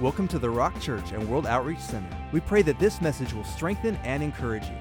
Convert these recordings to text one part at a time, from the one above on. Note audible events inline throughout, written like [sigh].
Welcome to the Rock Church and World Outreach Center. We pray that this message will strengthen and encourage you.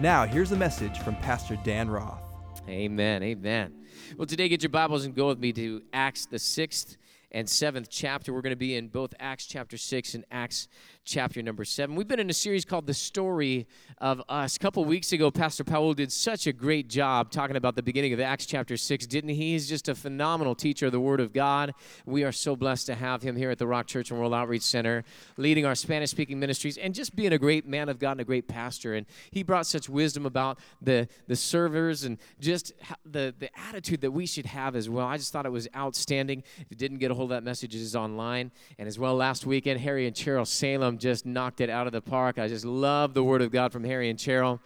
Now, here's a message from Pastor Dan Roth. Amen. Amen. Well, today, get your Bibles and go with me to Acts, the sixth and seventh chapter. We're going to be in both Acts chapter 6 and Acts chapter number 7. We've been in a series called The Story of Us. A couple weeks ago, Pastor Powell did such a great job talking about the beginning of Acts chapter 6, didn't he? He's just a phenomenal teacher of the Word of God. We are so blessed to have him here at the Rock Church and World Outreach Center, leading our Spanish speaking ministries and just being a great man of God and a great pastor. And he brought such wisdom about the, the servers and just the, the attitude that we should have as well. I just thought it was outstanding. If didn't get a hold that message, it is online. And as well, last weekend, Harry and Cheryl Salem just knocked it out of the park. I just love the Word of God from Harry and Cheryl.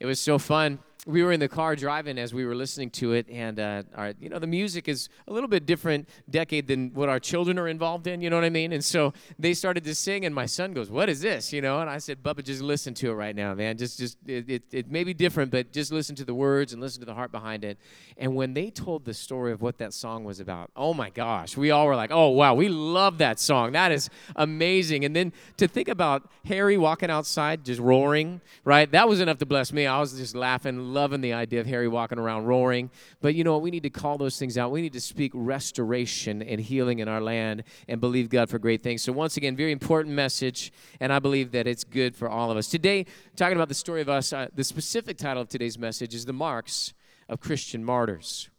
It was so fun we were in the car driving as we were listening to it, and uh, our, you know the music is a little bit different decade than what our children are involved in. You know what I mean? And so they started to sing, and my son goes, "What is this?" You know, and I said, "Bubba, just listen to it right now, man. Just, just it, it, it may be different, but just listen to the words and listen to the heart behind it." And when they told the story of what that song was about, oh my gosh, we all were like, "Oh wow, we love that song. That is amazing." And then to think about Harry walking outside just roaring, right? That was enough to bless me. I was just laughing loving the idea of Harry walking around roaring. But you know what? We need to call those things out. We need to speak restoration and healing in our land and believe God for great things. So, once again, very important message, and I believe that it's good for all of us. Today, talking about the story of us, uh, the specific title of today's message is The Marks of Christian Martyrs.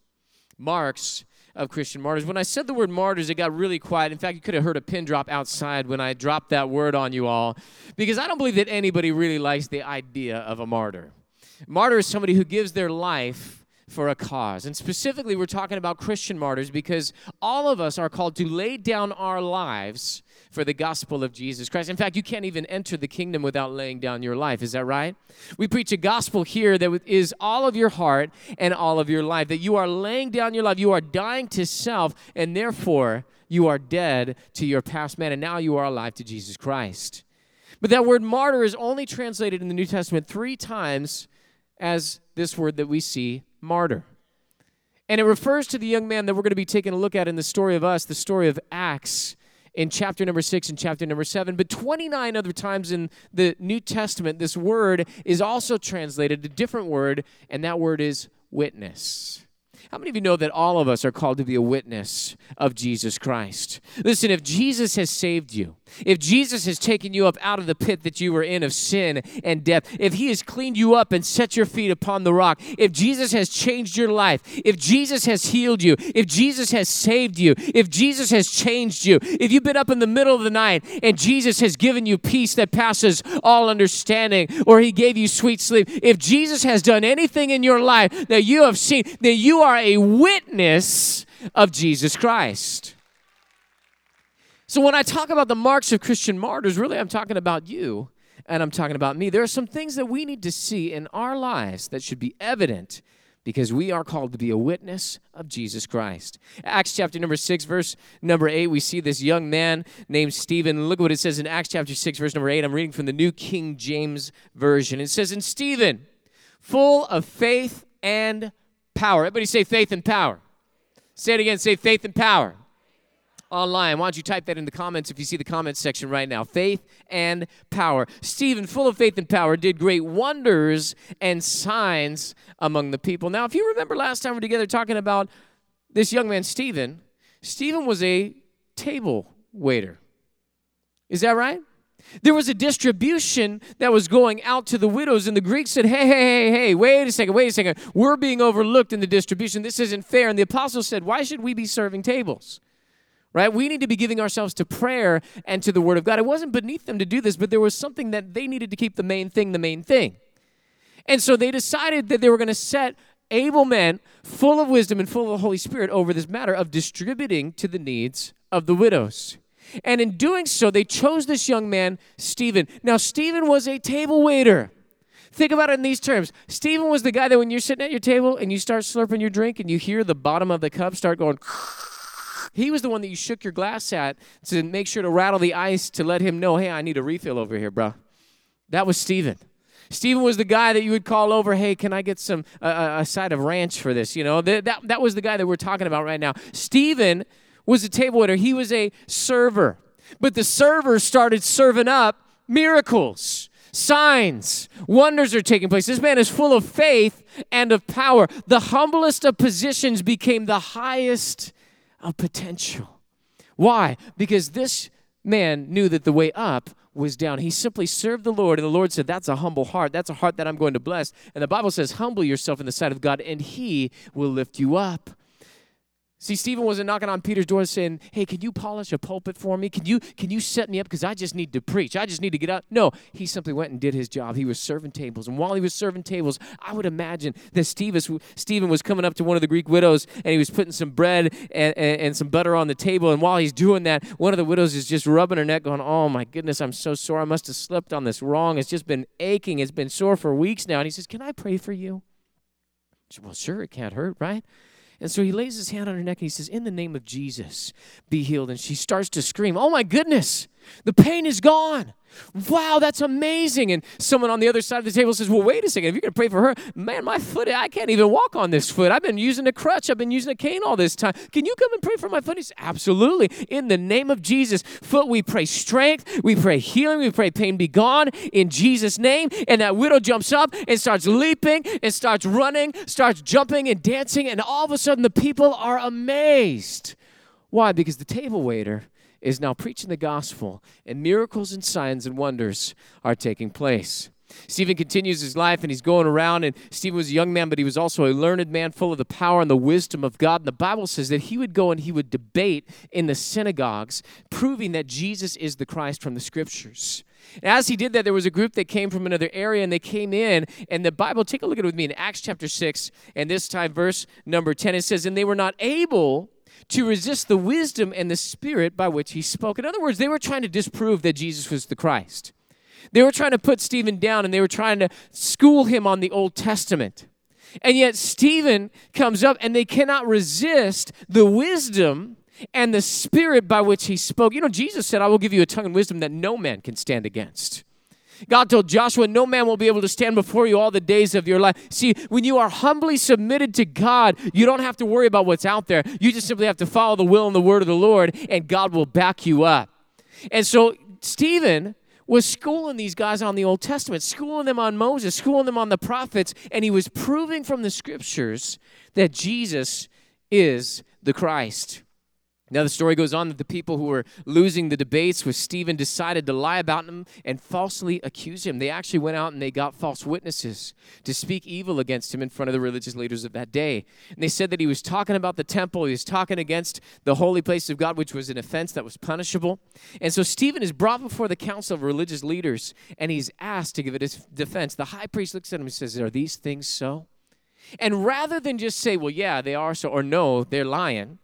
Marks of Christian martyrs. When I said the word martyrs, it got really quiet. In fact, you could have heard a pin drop outside when I dropped that word on you all, because I don't believe that anybody really likes the idea of a martyr. Martyr is somebody who gives their life for a cause. And specifically, we're talking about Christian martyrs because all of us are called to lay down our lives for the gospel of Jesus Christ. In fact, you can't even enter the kingdom without laying down your life. Is that right? We preach a gospel here that is all of your heart and all of your life, that you are laying down your life, you are dying to self, and therefore you are dead to your past man, and now you are alive to Jesus Christ. But that word martyr is only translated in the New Testament three times as this word that we see, martyr. And it refers to the young man that we're going to be taking a look at in the story of us, the story of Acts in chapter number six and chapter number seven. But 29 other times in the New Testament, this word is also translated a different word, and that word is witness. How many of you know that all of us are called to be a witness of Jesus Christ? Listen, if Jesus has saved you, if Jesus has taken you up out of the pit that you were in of sin and death, if he has cleaned you up and set your feet upon the rock, if Jesus has changed your life, if Jesus has healed you, if Jesus has saved you, if Jesus has changed you, if you've been up in the middle of the night and Jesus has given you peace that passes all understanding, or he gave you sweet sleep, if Jesus has done anything in your life that you have seen, then you are a witness of Jesus Christ. So when I talk about the marks of Christian martyrs, really I'm talking about you and I'm talking about me. There are some things that we need to see in our lives that should be evident because we are called to be a witness of Jesus Christ. Acts chapter number 6, verse number 8, we see this young man named Stephen. Look at what it says in Acts chapter 6, verse number 8. I'm reading from the New King James Version. It says, And Stephen, full of faith and power. Everybody say faith and power. Say it again. Say faith and power. Online. Why don't you type that in the comments if you see the comments section right now? Faith and power. Stephen, full of faith and power, did great wonders and signs among the people. Now, if you remember last time we were together talking about this young man, Stephen, Stephen was a table waiter. Is that right? There was a distribution that was going out to the widows, and the Greeks said, Hey, hey, hey, hey, wait a second, wait a second. We're being overlooked in the distribution. This isn't fair. And the apostles said, Why should we be serving tables? Right? We need to be giving ourselves to prayer and to the Word of God. It wasn't beneath them to do this, but there was something that they needed to keep the main thing the main thing. And so they decided that they were going to set able men full of wisdom and full of the Holy Spirit over this matter of distributing to the needs of the widows. And in doing so, they chose this young man, Stephen. Now, Stephen was a table waiter. Think about it in these terms. Stephen was the guy that when you're sitting at your table and you start slurping your drink and you hear the bottom of the cup start going, [sniffs] he was the one that you shook your glass at to make sure to rattle the ice to let him know, hey, I need a refill over here, bro. That was Stephen. Stephen was the guy that you would call over, hey, can I get some uh, a side of ranch for this? You know, that, that, that was the guy that we're talking about right now. Stephen was a table waiter, he was a server. But the server started serving up miracles, signs, wonders are taking place. This man is full of faith and of power. The humblest of positions became the highest of potential. Why? Because this man knew that the way up was down. He simply served the Lord, and the Lord said, That's a humble heart. That's a heart that I'm going to bless. And the Bible says, Humble yourself in the sight of God, and He will lift you up. See, Stephen wasn't knocking on Peter's door saying, "Hey, can you polish a pulpit for me? Can you can you set me up because I just need to preach. I just need to get out." No, he simply went and did his job. He was serving tables, and while he was serving tables, I would imagine that Stephen was coming up to one of the Greek widows and he was putting some bread and, and, and some butter on the table. And while he's doing that, one of the widows is just rubbing her neck, going, "Oh my goodness, I'm so sore. I must have slipped on this wrong. It's just been aching. It's been sore for weeks now." And he says, "Can I pray for you?" Said, "Well, sure, it can't hurt, right?" And so he lays his hand on her neck and he says, In the name of Jesus, be healed. And she starts to scream, Oh my goodness, the pain is gone. Wow, that's amazing. And someone on the other side of the table says, Well, wait a second. If you're going to pray for her, man, my foot, I can't even walk on this foot. I've been using a crutch. I've been using a cane all this time. Can you come and pray for my foot? He says, Absolutely. In the name of Jesus, foot, we pray strength. We pray healing. We pray pain be gone in Jesus' name. And that widow jumps up and starts leaping and starts running, starts jumping and dancing. And all of a sudden, the people are amazed. Why? Because the table waiter is now preaching the gospel, and miracles and signs and wonders are taking place. Stephen continues his life and he's going around. And Stephen was a young man, but he was also a learned man full of the power and the wisdom of God. And the Bible says that he would go and he would debate in the synagogues, proving that Jesus is the Christ from the scriptures. And as he did that, there was a group that came from another area and they came in. And the Bible, take a look at it with me in Acts chapter 6, and this time, verse number 10, it says, And they were not able to resist the wisdom and the spirit by which he spoke. In other words, they were trying to disprove that Jesus was the Christ. They were trying to put Stephen down and they were trying to school him on the Old Testament. And yet, Stephen comes up and they cannot resist the wisdom and the spirit by which he spoke. You know, Jesus said, I will give you a tongue and wisdom that no man can stand against. God told Joshua, No man will be able to stand before you all the days of your life. See, when you are humbly submitted to God, you don't have to worry about what's out there. You just simply have to follow the will and the word of the Lord, and God will back you up. And so, Stephen was schooling these guys on the Old Testament, schooling them on Moses, schooling them on the prophets, and he was proving from the scriptures that Jesus is the Christ. Now, the story goes on that the people who were losing the debates with Stephen decided to lie about him and falsely accuse him. They actually went out and they got false witnesses to speak evil against him in front of the religious leaders of that day. And they said that he was talking about the temple, he was talking against the holy place of God, which was an offense that was punishable. And so Stephen is brought before the council of religious leaders and he's asked to give his defense. The high priest looks at him and says, Are these things so? And rather than just say, Well, yeah, they are so, or no, they're lying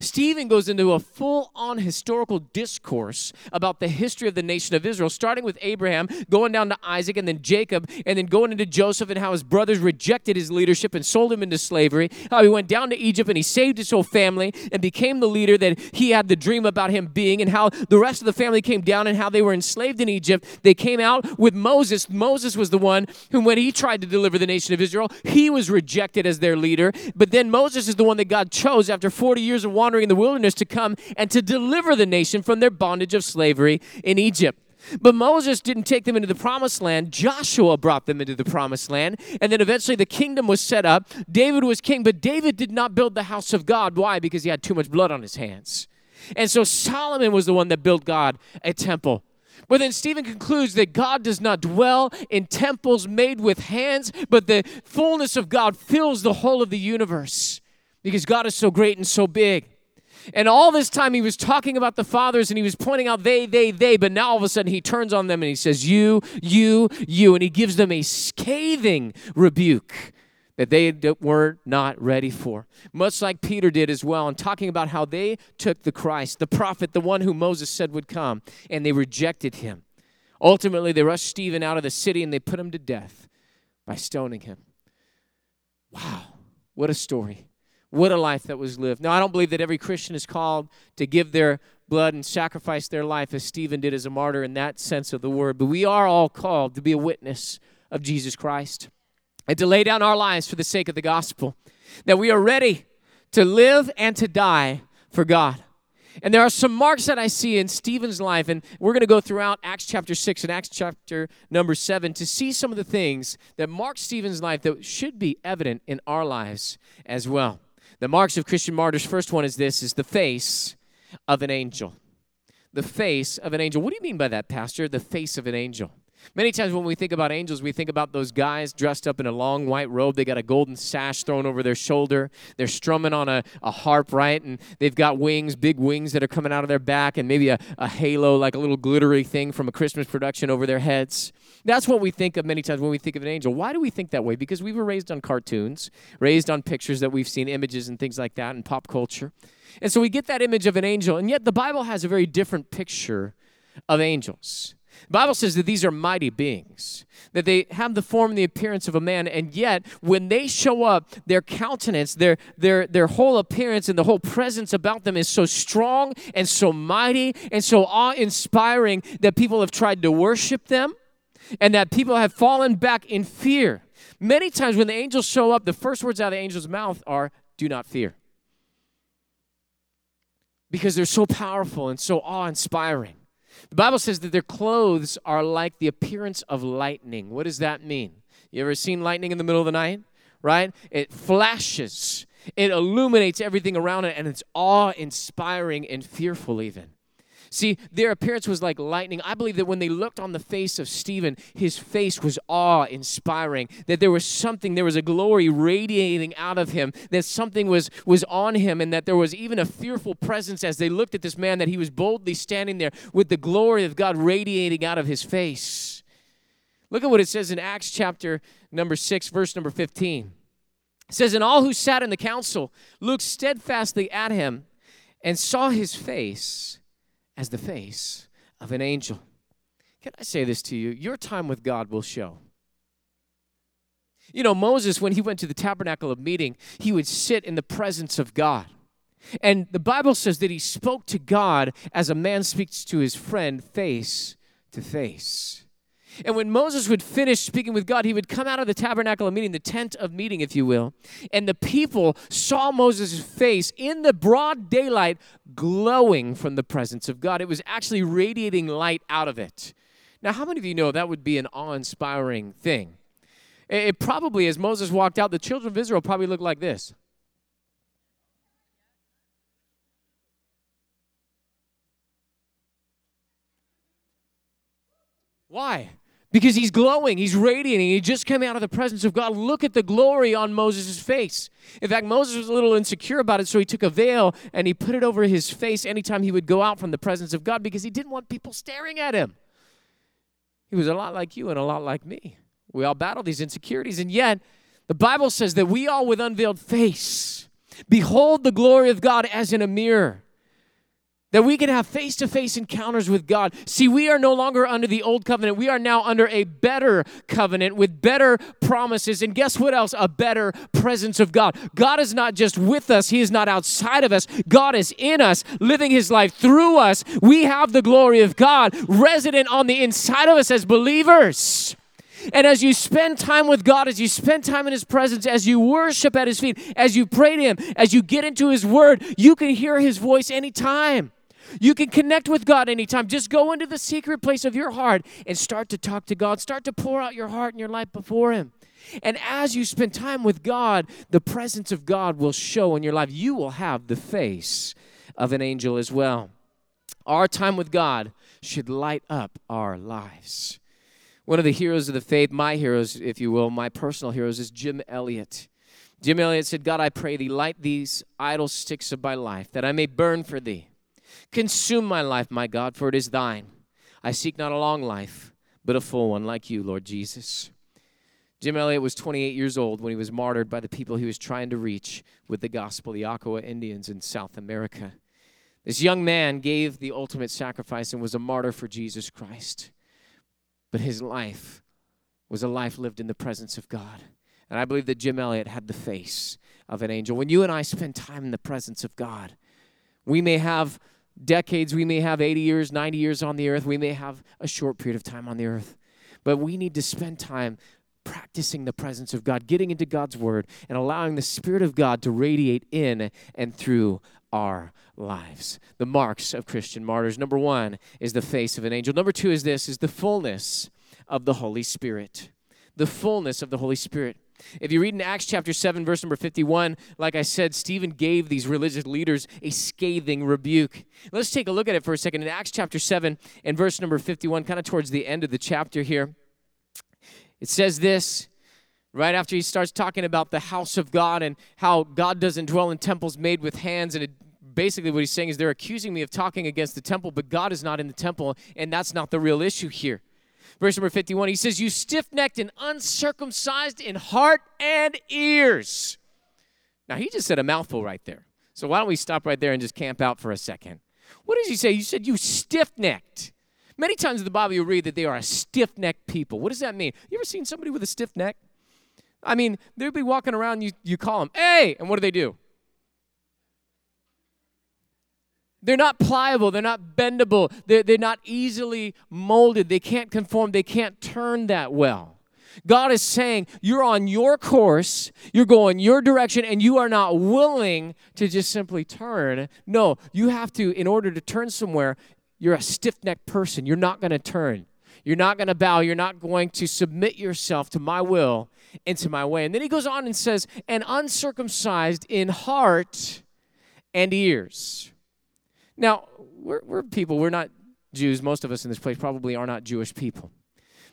Stephen goes into a full on historical discourse about the history of the nation of Israel, starting with Abraham, going down to Isaac, and then Jacob, and then going into Joseph and how his brothers rejected his leadership and sold him into slavery. How he went down to Egypt and he saved his whole family and became the leader that he had the dream about him being, and how the rest of the family came down and how they were enslaved in Egypt. They came out with Moses. Moses was the one who, when he tried to deliver the nation of Israel, he was rejected as their leader. But then Moses is the one that God chose after 40 years of wandering in the wilderness to come and to deliver the nation from their bondage of slavery in Egypt. But Moses didn't take them into the promised land. Joshua brought them into the promised land. And then eventually the kingdom was set up. David was king, but David did not build the house of God. Why? Because he had too much blood on his hands. And so Solomon was the one that built God a temple. But then Stephen concludes that God does not dwell in temples made with hands, but the fullness of God fills the whole of the universe because God is so great and so big. And all this time he was talking about the fathers and he was pointing out they, they, they, but now all of a sudden he turns on them and he says, You, you, you, and he gives them a scathing rebuke that they were not ready for. Much like Peter did as well, and talking about how they took the Christ, the prophet, the one who Moses said would come, and they rejected him. Ultimately, they rushed Stephen out of the city and they put him to death by stoning him. Wow, what a story. What a life that was lived. Now, I don't believe that every Christian is called to give their blood and sacrifice their life as Stephen did as a martyr in that sense of the word, but we are all called to be a witness of Jesus Christ and to lay down our lives for the sake of the gospel. That we are ready to live and to die for God. And there are some marks that I see in Stephen's life, and we're going to go throughout Acts chapter 6 and Acts chapter number 7 to see some of the things that mark Stephen's life that should be evident in our lives as well. The marks of Christian martyrs, first one is this, is the face of an angel. The face of an angel. What do you mean by that, Pastor? The face of an angel. Many times when we think about angels, we think about those guys dressed up in a long white robe. They got a golden sash thrown over their shoulder. They're strumming on a, a harp, right? And they've got wings, big wings that are coming out of their back, and maybe a, a halo, like a little glittery thing from a Christmas production over their heads. That's what we think of many times when we think of an angel. Why do we think that way? Because we were raised on cartoons, raised on pictures that we've seen, images and things like that in pop culture. And so we get that image of an angel, and yet the Bible has a very different picture of angels. The Bible says that these are mighty beings, that they have the form and the appearance of a man, and yet when they show up, their countenance, their, their, their whole appearance, and the whole presence about them is so strong and so mighty and so awe inspiring that people have tried to worship them and that people have fallen back in fear. Many times when the angels show up, the first words out of the angel's mouth are, Do not fear. Because they're so powerful and so awe inspiring. The Bible says that their clothes are like the appearance of lightning. What does that mean? You ever seen lightning in the middle of the night? Right? It flashes, it illuminates everything around it, and it's awe inspiring and fearful, even. See, their appearance was like lightning. I believe that when they looked on the face of Stephen, his face was awe inspiring, that there was something, there was a glory radiating out of him, that something was, was on him, and that there was even a fearful presence as they looked at this man, that he was boldly standing there with the glory of God radiating out of his face. Look at what it says in Acts chapter number 6, verse number 15. It says, And all who sat in the council looked steadfastly at him and saw his face as the face of an angel. Can I say this to you? Your time with God will show. You know, Moses, when he went to the tabernacle of meeting, he would sit in the presence of God. And the Bible says that he spoke to God as a man speaks to his friend face to face. And when Moses would finish speaking with God, he would come out of the tabernacle of meeting, the tent of meeting, if you will, and the people saw Moses' face in the broad daylight glowing from the presence of God. It was actually radiating light out of it. Now, how many of you know that would be an awe inspiring thing? It probably, as Moses walked out, the children of Israel probably looked like this. Why? Because he's glowing, he's radiating, he just came out of the presence of God. Look at the glory on Moses' face. In fact, Moses was a little insecure about it, so he took a veil and he put it over his face anytime he would go out from the presence of God because he didn't want people staring at him. He was a lot like you and a lot like me. We all battle these insecurities, and yet the Bible says that we all with unveiled face behold the glory of God as in a mirror that we can have face to face encounters with God. See, we are no longer under the old covenant. We are now under a better covenant with better promises. And guess what else? A better presence of God. God is not just with us, He is not outside of us. God is in us, living His life through us. We have the glory of God resident on the inside of us as believers. And as you spend time with God, as you spend time in His presence, as you worship at His feet, as you pray to Him, as you get into His Word, you can hear His voice anytime. You can connect with God anytime. Just go into the secret place of your heart and start to talk to God. Start to pour out your heart and your life before Him. And as you spend time with God, the presence of God will show in your life. You will have the face of an angel as well. Our time with God should light up our lives. One of the heroes of the faith, my heroes, if you will, my personal heroes, is Jim Elliot. Jim Elliot said, God, I pray thee, light these idle sticks of my life, that I may burn for thee. Consume my life, my God, for it is thine. I seek not a long life, but a full one, like you, Lord Jesus. Jim Elliot was 28 years old when he was martyred by the people he was trying to reach with the gospel, the Auca Indians in South America. This young man gave the ultimate sacrifice and was a martyr for Jesus Christ. But his life was a life lived in the presence of God. And I believe that Jim Elliot had the face of an angel. When you and I spend time in the presence of God, we may have decades, we may have 80 years, 90 years on the earth, we may have a short period of time on the earth. But we need to spend time practicing the presence of God, getting into God's word, and allowing the Spirit of God to radiate in and through our lives. The marks of Christian martyrs. Number one is the face of an angel. Number two is this is the fullness of the Holy Spirit. The fullness of the Holy Spirit. If you read in Acts chapter 7, verse number 51, like I said, Stephen gave these religious leaders a scathing rebuke. Let's take a look at it for a second. In Acts chapter 7 and verse number 51, kind of towards the end of the chapter here, it says this right after he starts talking about the house of God and how God doesn't dwell in temples made with hands. And it, basically, what he's saying is they're accusing me of talking against the temple, but God is not in the temple, and that's not the real issue here. Verse number 51, he says, You stiff necked and uncircumcised in heart and ears. Now, he just said a mouthful right there. So, why don't we stop right there and just camp out for a second? What did he say? You said you stiff necked. Many times in the Bible, you read that they are a stiff necked people. What does that mean? You ever seen somebody with a stiff neck? I mean, they'd be walking around, you, you call them, hey, and what do they do? They're not pliable. They're not bendable. They're, they're not easily molded. They can't conform. They can't turn that well. God is saying, You're on your course, you're going your direction, and you are not willing to just simply turn. No, you have to, in order to turn somewhere, you're a stiff necked person. You're not going to turn. You're not going to bow. You're not going to submit yourself to my will and to my way. And then he goes on and says, And uncircumcised in heart and ears. Now, we're, we're people, we're not Jews. Most of us in this place probably are not Jewish people.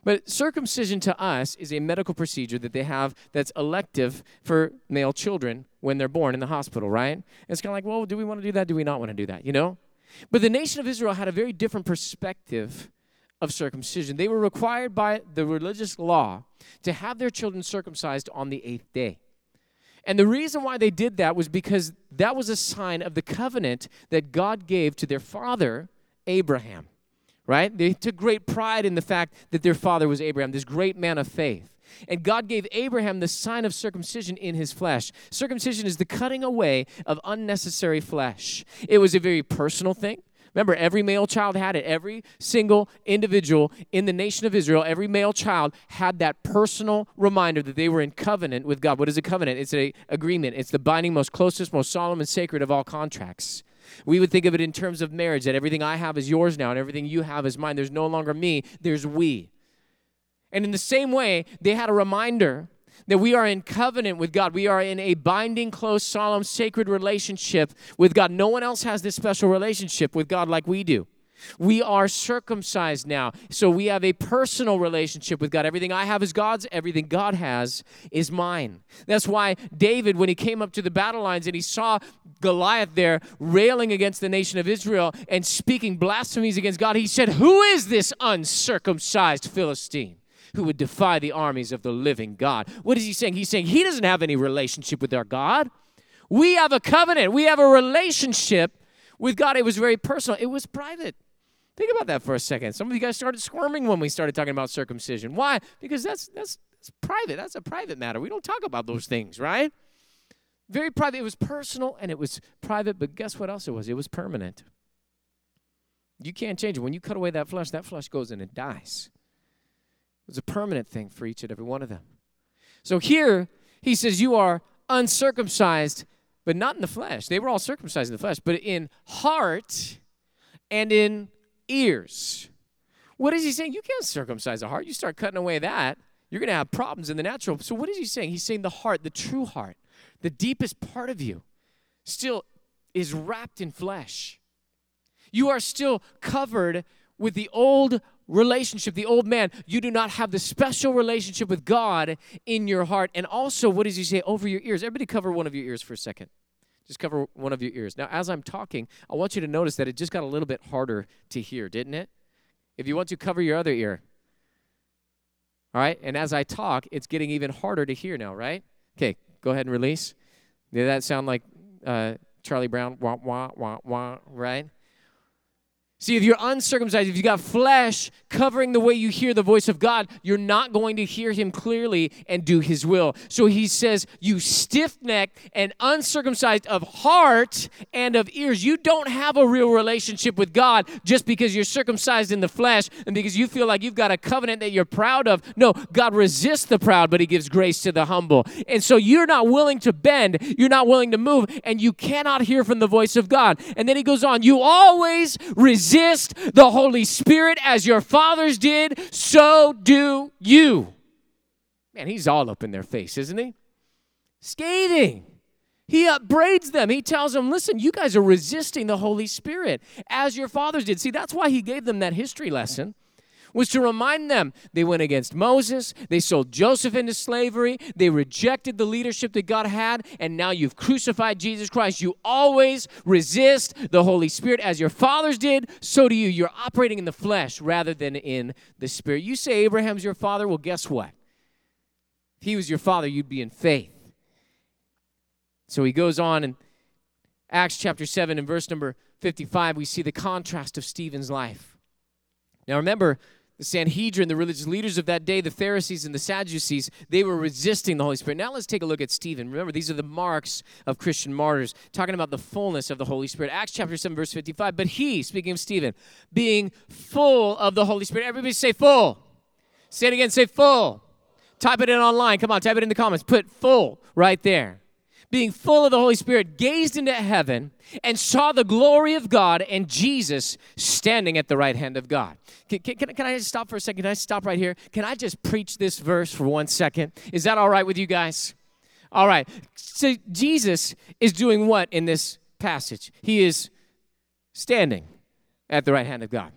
But circumcision to us is a medical procedure that they have that's elective for male children when they're born in the hospital, right? And it's kind of like, well, do we want to do that? Do we not want to do that? You know? But the nation of Israel had a very different perspective of circumcision. They were required by the religious law to have their children circumcised on the eighth day. And the reason why they did that was because that was a sign of the covenant that God gave to their father, Abraham. Right? They took great pride in the fact that their father was Abraham, this great man of faith. And God gave Abraham the sign of circumcision in his flesh. Circumcision is the cutting away of unnecessary flesh. It was a very personal thing. Remember, every male child had it. Every single individual in the nation of Israel, every male child had that personal reminder that they were in covenant with God. What is a covenant? It's an agreement, it's the binding, most closest, most solemn, and sacred of all contracts. We would think of it in terms of marriage that everything I have is yours now and everything you have is mine. There's no longer me, there's we. And in the same way, they had a reminder that we are in covenant with God. We are in a binding, close, solemn, sacred relationship with God. No one else has this special relationship with God like we do. We are circumcised now. So we have a personal relationship with God. Everything I have is God's, everything God has is mine. That's why David, when he came up to the battle lines and he saw Goliath there railing against the nation of Israel and speaking blasphemies against God, he said, Who is this uncircumcised Philistine? Who would defy the armies of the living God. What is he saying? He's saying he doesn't have any relationship with our God. We have a covenant, we have a relationship with God. It was very personal, it was private. Think about that for a second. Some of you guys started squirming when we started talking about circumcision. Why? Because that's that's, that's private. That's a private matter. We don't talk about those things, right? Very private. It was personal and it was private, but guess what else it was? It was permanent. You can't change it. When you cut away that flesh, that flesh goes and it dies. Was a permanent thing for each and every one of them. So here, he says, You are uncircumcised, but not in the flesh. They were all circumcised in the flesh, but in heart and in ears. What is he saying? You can't circumcise a heart. You start cutting away that, you're going to have problems in the natural. So, what is he saying? He's saying the heart, the true heart, the deepest part of you, still is wrapped in flesh. You are still covered with the old relationship, the old man. You do not have the special relationship with God in your heart. And also, what does he say? Over your ears. Everybody cover one of your ears for a second. Just cover one of your ears. Now, as I'm talking, I want you to notice that it just got a little bit harder to hear, didn't it? If you want to cover your other ear. All right? And as I talk, it's getting even harder to hear now, right? Okay, go ahead and release. Did that sound like uh, Charlie Brown? Wah, wah, wah, wah, right? See, if you're uncircumcised, if you've got flesh covering the way you hear the voice of God, you're not going to hear him clearly and do his will. So he says, You stiff necked and uncircumcised of heart and of ears. You don't have a real relationship with God just because you're circumcised in the flesh and because you feel like you've got a covenant that you're proud of. No, God resists the proud, but he gives grace to the humble. And so you're not willing to bend, you're not willing to move, and you cannot hear from the voice of God. And then he goes on, You always resist resist the Holy Spirit as your fathers did, so do you. Man, he's all up in their face, isn't he? Scathing. He upbraids them. He tells them, listen, you guys are resisting the Holy Spirit as your fathers did. See, that's why he gave them that history lesson was to remind them they went against Moses, they sold Joseph into slavery, they rejected the leadership that God had, and now you've crucified Jesus Christ. You always resist the Holy Spirit as your fathers did, so do you. You're operating in the flesh rather than in the Spirit. You say Abraham's your father, well, guess what? If he was your father, you'd be in faith. So he goes on in Acts chapter 7 and verse number 55, we see the contrast of Stephen's life. Now remember, the Sanhedrin, the religious leaders of that day, the Pharisees and the Sadducees, they were resisting the Holy Spirit. Now let's take a look at Stephen. Remember, these are the marks of Christian martyrs, talking about the fullness of the Holy Spirit. Acts chapter 7, verse 55. But he, speaking of Stephen, being full of the Holy Spirit. Everybody say full. Say it again, say full. Type it in online. Come on, type it in the comments. Put full right there being full of the Holy Spirit, gazed into heaven and saw the glory of God and Jesus standing at the right hand of God. Can, can, can, I just stop for a second? Can I stop right here? Can I just preach this verse for one second? Is that all right with you guys? All right. So Jesus is doing what in this passage? He is standing at the right hand of God.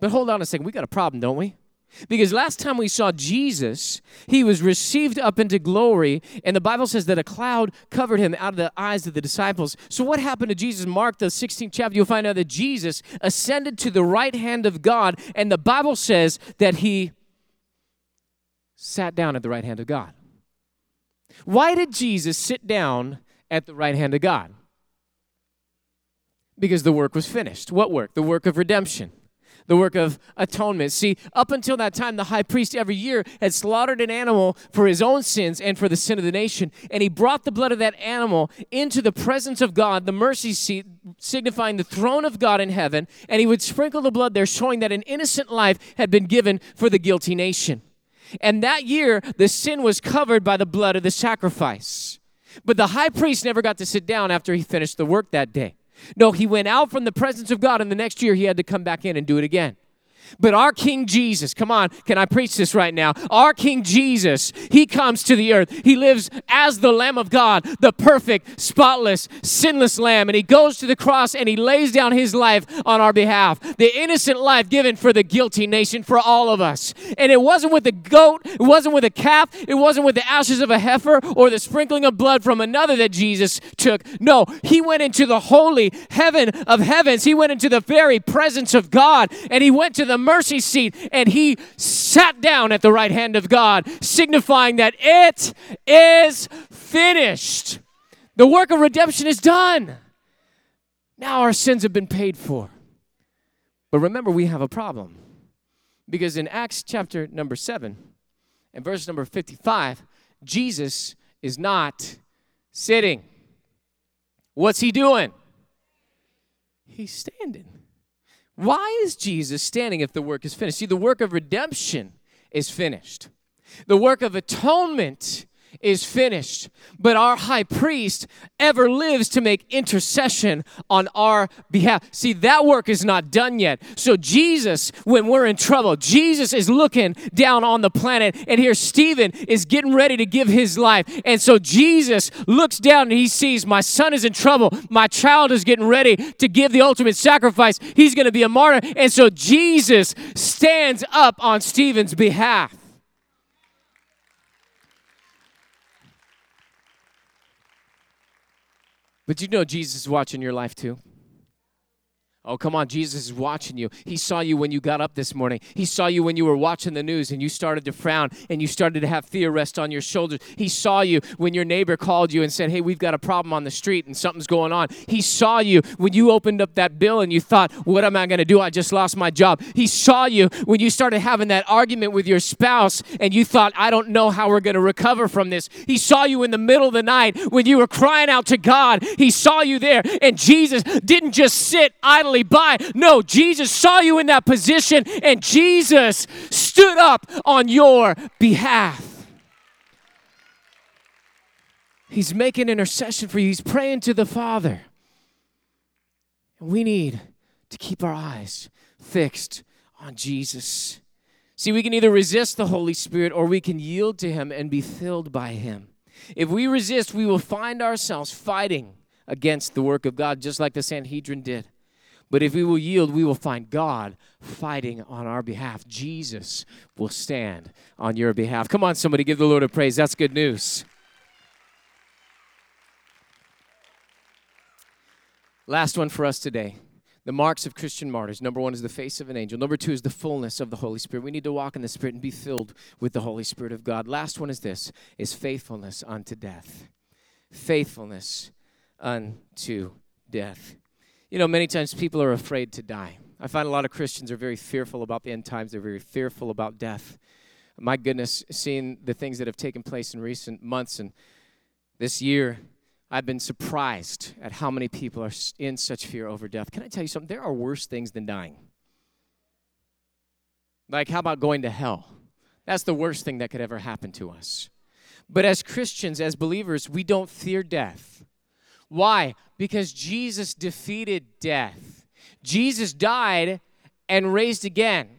But hold on a second. We got a problem, don't we? Because last time we saw Jesus, he was received up into glory, and the Bible says that a cloud covered him out of the eyes of the disciples. So, what happened to Jesus? Mark, the 16th chapter, you'll find out that Jesus ascended to the right hand of God, and the Bible says that he sat down at the right hand of God. Why did Jesus sit down at the right hand of God? Because the work was finished. What work? The work of redemption the work of atonement. See, up until that time, the high priest every year had slaughtered an animal for his own sins and for the sin of the nation. And he brought the blood of that animal into the presence of God, the mercy seat, signifying the throne of God in heaven. And he would sprinkle the blood there, showing that an innocent life had been given for the guilty nation. And that year, the sin was covered by the blood of the sacrifice. But the high priest never got to sit down after he finished the work that day. No, he went out from the presence of God, and the next year he had to come back in and do it again. But our King Jesus, come on, can I preach this right now? Our King Jesus, he comes to the earth. He lives as the Lamb of God, the perfect, spotless, sinless Lamb. And he goes to the cross and he lays down his life on our behalf. The innocent life given for the guilty nation, for all of us. And it wasn't with a goat, it wasn't with a calf, it wasn't with the ashes of a heifer or the sprinkling of blood from another that Jesus took. No, he went into the holy heaven of heavens. He went into the very presence of God and he went to the mercy seat and he sat down at the right hand of God, signifying that it is finished. The work of redemption is done. Now our sins have been paid for. But remember, we have a problem. Because in Acts chapter number 7 and verse number 55, Jesus is not sitting. What's he doing? He's standing. Why is Jesus standing if the work is finished? See, the work of redemption is finished. The work of atonement is finished, but our high priest ever lives to make intercession on our behalf. See, that work is not done yet. So, Jesus, when we're in trouble, Jesus is looking down on the planet, and here Stephen is getting ready to give his life. And so, Jesus looks down and he sees, My son is in trouble. My child is getting ready to give the ultimate sacrifice. He's going to be a martyr. And so, Jesus stands up on Stephen's behalf. But you know Jesus is watching your life too. Oh, come on. Jesus is watching you. He saw you when you got up this morning. He saw you when you were watching the news and you started to frown and you started to have fear rest on your shoulders. He saw you when your neighbor called you and said, Hey, we've got a problem on the street and something's going on. He saw you when you opened up that bill and you thought, What am I going to do? I just lost my job. He saw you when you started having that argument with your spouse and you thought, I don't know how we're going to recover from this. He saw you in the middle of the night when you were crying out to God. He saw you there and Jesus didn't just sit idly by. No, Jesus saw you in that position and Jesus stood up on your behalf. He's making intercession for you, He's praying to the Father. We need to keep our eyes fixed on Jesus. See, we can either resist the Holy Spirit or we can yield to Him and be filled by Him. If we resist, we will find ourselves fighting against the work of God, just like the Sanhedrin did. But if we will yield, we will find God fighting on our behalf. Jesus will stand on your behalf. Come on, somebody, give the Lord a praise. That's good news. Last one for us today. The marks of Christian martyrs. Number one is the face of an angel. Number two is the fullness of the Holy Spirit. We need to walk in the Spirit and be filled with the Holy Spirit of God. Last one is this is faithfulness unto death. Faithfulness unto death. You know, many times people are afraid to die. I find a lot of Christians are very fearful about the end times, they're very fearful about death. My goodness, seeing the things that have taken place in recent months and this year, I've been surprised at how many people are in such fear over death. Can I tell you something? There are worse things than dying. Like, how about going to hell? That's the worst thing that could ever happen to us. But as Christians, as believers, we don't fear death. Why? Because Jesus defeated death. Jesus died and raised again.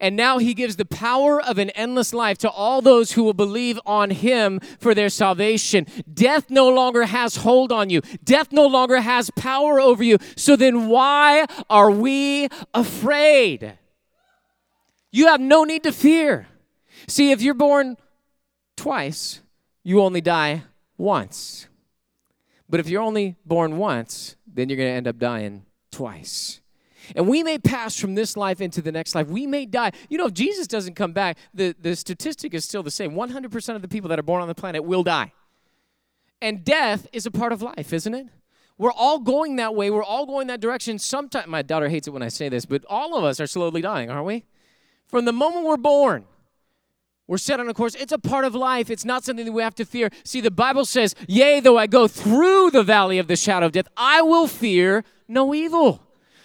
And now he gives the power of an endless life to all those who will believe on him for their salvation. Death no longer has hold on you, death no longer has power over you. So then, why are we afraid? You have no need to fear. See, if you're born twice, you only die once. But if you're only born once, then you're going to end up dying twice. And we may pass from this life into the next life. We may die. You know, if Jesus doesn't come back, the, the statistic is still the same 100% of the people that are born on the planet will die. And death is a part of life, isn't it? We're all going that way. We're all going that direction. Sometimes, my daughter hates it when I say this, but all of us are slowly dying, aren't we? From the moment we're born, we're set on a course. It's a part of life. It's not something that we have to fear. See, the Bible says, Yea, though I go through the valley of the shadow of death, I will fear no evil.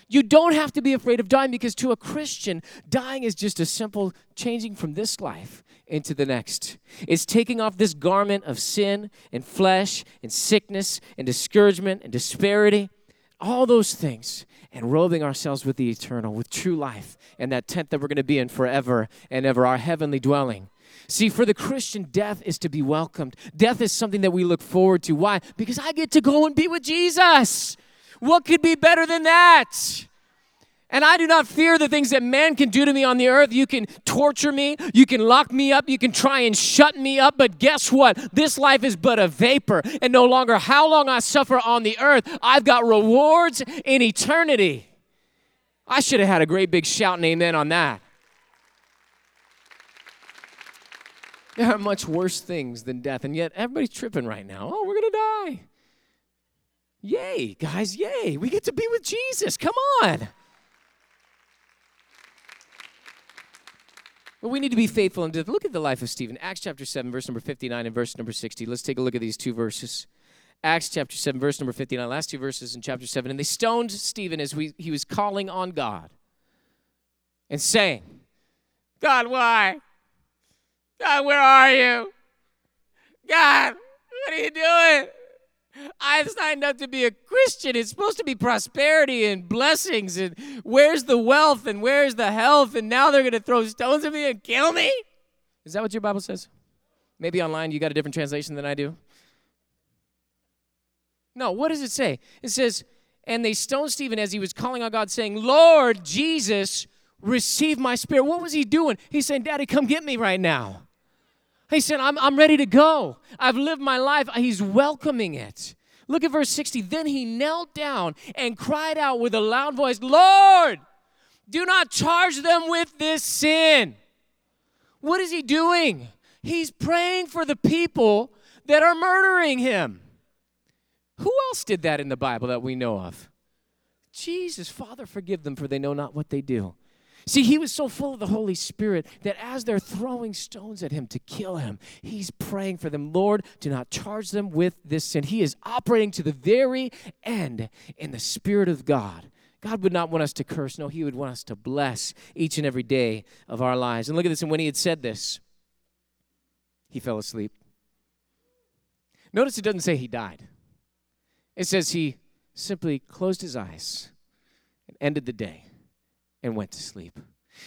You don't have to be afraid of dying because to a Christian, dying is just a simple changing from this life into the next. It's taking off this garment of sin and flesh and sickness and discouragement and disparity, all those things, and robing ourselves with the eternal, with true life, and that tent that we're going to be in forever and ever, our heavenly dwelling. See, for the Christian, death is to be welcomed. Death is something that we look forward to. Why? Because I get to go and be with Jesus. What could be better than that? And I do not fear the things that man can do to me on the earth. You can torture me, you can lock me up, you can try and shut me up, but guess what? This life is but a vapor, and no longer how long I suffer on the earth, I've got rewards in eternity. I should have had a great big shout and amen on that. There are much worse things than death, and yet everybody's tripping right now. Oh, we're to die. Yay, guys, yay. We get to be with Jesus. Come on. But we need to be faithful and look at the life of Stephen. Acts chapter 7, verse number 59 and verse number 60. Let's take a look at these two verses. Acts chapter 7, verse number 59, last two verses in chapter 7. And they stoned Stephen as we, he was calling on God and saying, God, why? God, where are you? God, what are you doing? I've signed up to be a Christian. It's supposed to be prosperity and blessings. And where's the wealth and where's the health? And now they're going to throw stones at me and kill me? Is that what your Bible says? Maybe online you got a different translation than I do. No, what does it say? It says, and they stoned Stephen as he was calling on God, saying, Lord Jesus, receive my spirit. What was he doing? He's saying, Daddy, come get me right now. He said, I'm, I'm ready to go. I've lived my life. He's welcoming it. Look at verse 60. Then he knelt down and cried out with a loud voice, Lord, do not charge them with this sin. What is he doing? He's praying for the people that are murdering him. Who else did that in the Bible that we know of? Jesus, Father, forgive them, for they know not what they do. See, he was so full of the Holy Spirit that as they're throwing stones at him to kill him, he's praying for them. Lord, do not charge them with this sin. He is operating to the very end in the Spirit of God. God would not want us to curse. No, He would want us to bless each and every day of our lives. And look at this. And when He had said this, He fell asleep. Notice it doesn't say He died, it says He simply closed His eyes and ended the day and went to sleep.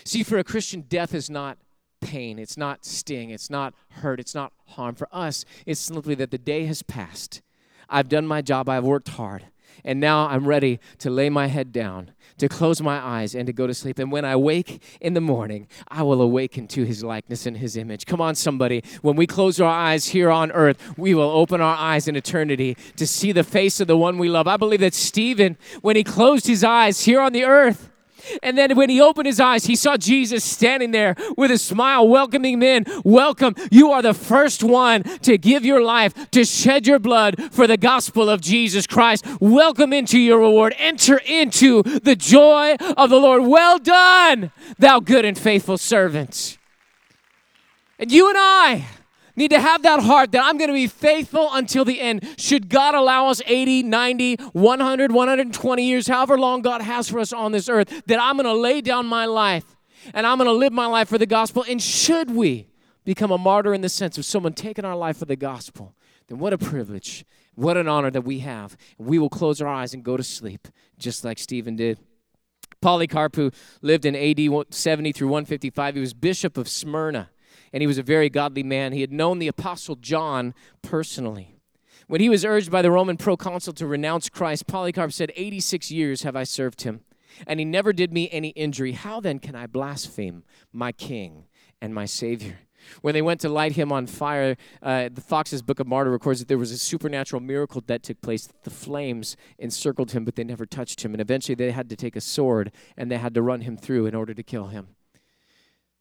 See, for a Christian, death is not pain, it's not sting, it's not hurt, it's not harm. For us, it's simply that the day has passed. I've done my job, I've worked hard, and now I'm ready to lay my head down, to close my eyes, and to go to sleep. And when I wake in the morning, I will awaken to his likeness and his image. Come on, somebody. When we close our eyes here on earth, we will open our eyes in eternity to see the face of the one we love. I believe that Stephen, when he closed his eyes here on the earth, and then when he opened his eyes, he saw Jesus standing there with a smile, welcoming men. Welcome. You are the first one to give your life, to shed your blood for the gospel of Jesus Christ. Welcome into your reward. Enter into the joy of the Lord. Well done, thou good and faithful servant. And you and I, need to have that heart that I'm going to be faithful until the end. Should God allow us 80, 90, 100, 120 years, however long God has for us on this earth, that I'm going to lay down my life and I'm going to live my life for the gospel. And should we become a martyr in the sense of someone taking our life for the gospel, then what a privilege, what an honor that we have. We will close our eyes and go to sleep, just like Stephen did. Polycarp, who lived in AD 70 through 155, he was bishop of Smyrna and he was a very godly man. He had known the Apostle John personally. When he was urged by the Roman proconsul to renounce Christ, Polycarp said, 86 years have I served him, and he never did me any injury. How then can I blaspheme my king and my Savior? When they went to light him on fire, uh, the Foxe's Book of Martyr records that there was a supernatural miracle that took place. The flames encircled him, but they never touched him. And eventually they had to take a sword and they had to run him through in order to kill him.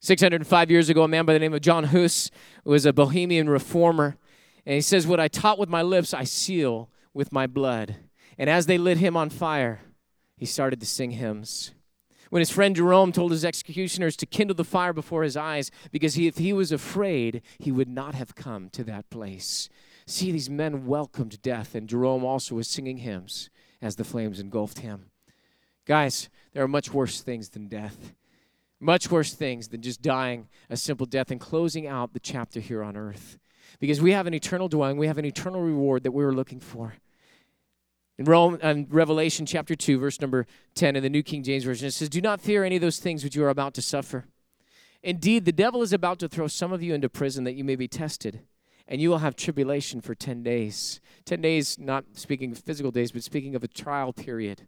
605 years ago, a man by the name of John Hus was a Bohemian reformer. And he says, What I taught with my lips, I seal with my blood. And as they lit him on fire, he started to sing hymns. When his friend Jerome told his executioners to kindle the fire before his eyes, because he, if he was afraid, he would not have come to that place. See, these men welcomed death, and Jerome also was singing hymns as the flames engulfed him. Guys, there are much worse things than death. Much worse things than just dying a simple death and closing out the chapter here on earth. Because we have an eternal dwelling, we have an eternal reward that we were looking for. In Rome, in Revelation chapter 2, verse number 10 in the New King James Version, it says, Do not fear any of those things which you are about to suffer. Indeed, the devil is about to throw some of you into prison that you may be tested, and you will have tribulation for 10 days. 10 days, not speaking of physical days, but speaking of a trial period.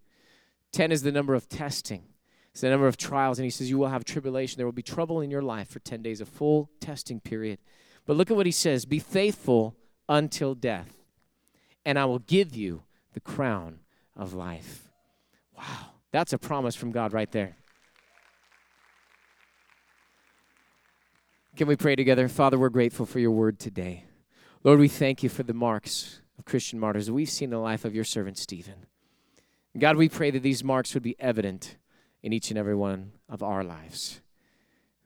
10 is the number of testing. It's the number of trials, and he says, You will have tribulation. There will be trouble in your life for 10 days, a full testing period. But look at what he says Be faithful until death, and I will give you the crown of life. Wow, that's a promise from God right there. Can we pray together? Father, we're grateful for your word today. Lord, we thank you for the marks of Christian martyrs we've seen the life of your servant Stephen. God, we pray that these marks would be evident in each and every one of our lives.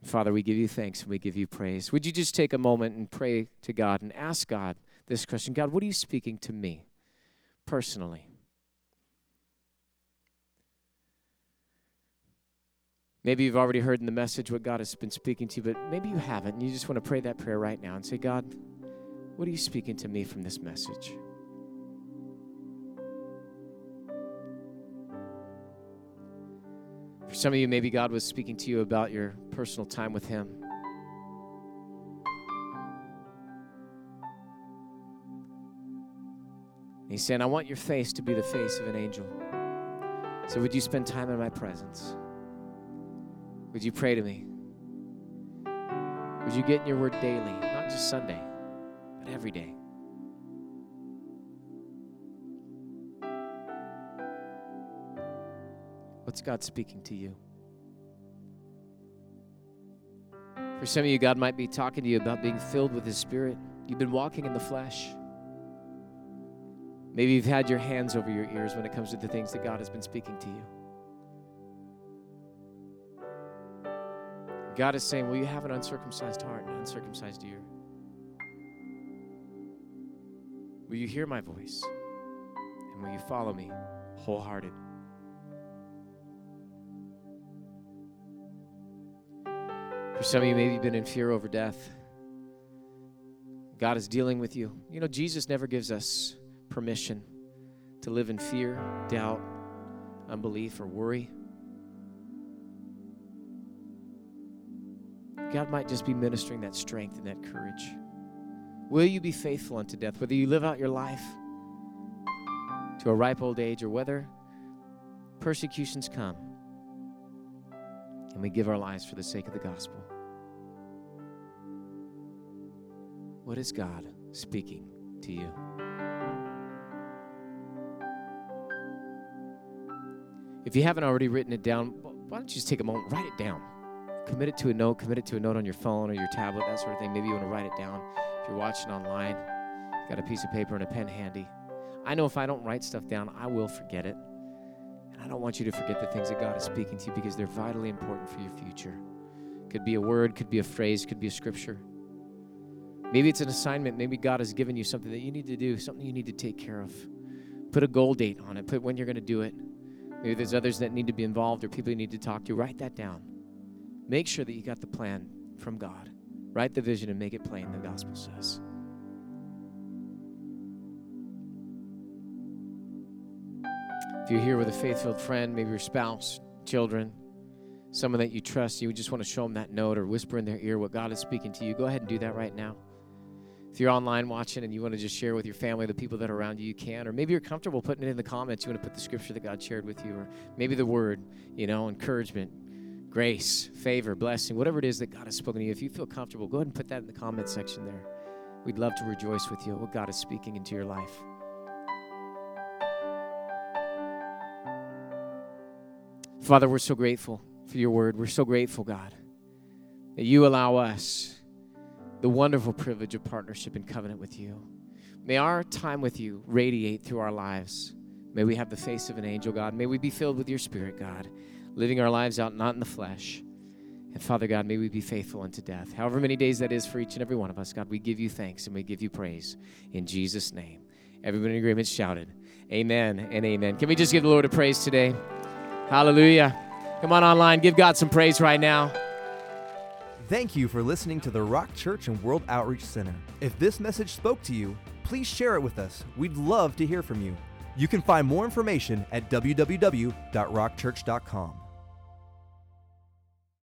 Father, we give you thanks and we give you praise. Would you just take a moment and pray to God and ask God this question God, what are you speaking to me personally? Maybe you've already heard in the message what God has been speaking to you, but maybe you haven't, and you just want to pray that prayer right now and say, God, what are you speaking to me from this message? For some of you, maybe God was speaking to you about your personal time with Him. He's saying, I want your face to be the face of an angel. So, would you spend time in my presence? Would you pray to me? Would you get in your word daily, not just Sunday, but every day? What's God speaking to you? For some of you, God might be talking to you about being filled with His Spirit. You've been walking in the flesh. Maybe you've had your hands over your ears when it comes to the things that God has been speaking to you. God is saying, Will you have an uncircumcised heart and an uncircumcised ear? Will you hear my voice? And will you follow me wholehearted? For some of you, maybe you've been in fear over death. God is dealing with you. You know, Jesus never gives us permission to live in fear, doubt, unbelief, or worry. God might just be ministering that strength and that courage. Will you be faithful unto death, whether you live out your life to a ripe old age or whether persecutions come and we give our lives for the sake of the gospel? What is God speaking to you? If you haven't already written it down, why don't you just take a moment, write it down. Commit it to a note, commit it to a note on your phone or your tablet, that sort of thing. Maybe you want to write it down. If you're watching online, got a piece of paper and a pen handy. I know if I don't write stuff down, I will forget it. And I don't want you to forget the things that God is speaking to you because they're vitally important for your future. Could be a word, could be a phrase, could be a scripture. Maybe it's an assignment. Maybe God has given you something that you need to do, something you need to take care of. Put a goal date on it, put when you're going to do it. Maybe there's others that need to be involved or people you need to talk to. Write that down. Make sure that you got the plan from God. Write the vision and make it plain, the gospel says. If you're here with a faith filled friend, maybe your spouse, children, someone that you trust, you just want to show them that note or whisper in their ear what God is speaking to you, go ahead and do that right now. If you're online watching and you want to just share with your family, the people that are around you, you can. Or maybe you're comfortable putting it in the comments. You want to put the scripture that God shared with you, or maybe the word, you know, encouragement, grace, favor, blessing, whatever it is that God has spoken to you, if you feel comfortable, go ahead and put that in the comment section there. We'd love to rejoice with you what God is speaking into your life. Father, we're so grateful for your word. We're so grateful, God, that you allow us the wonderful privilege of partnership and covenant with you. May our time with you radiate through our lives. May we have the face of an angel, God. May we be filled with your spirit, God living our lives out not in the flesh. And Father God, may we be faithful unto death. However many days that is for each and every one of us, God, we give you thanks and we give you praise in Jesus' name. Everybody in agreement shouted, Amen and amen. Can we just give the Lord a praise today? Hallelujah. Come on online, give God some praise right now. Thank you for listening to the Rock Church and World Outreach Center. If this message spoke to you, please share it with us. We'd love to hear from you. You can find more information at www.rockchurch.com.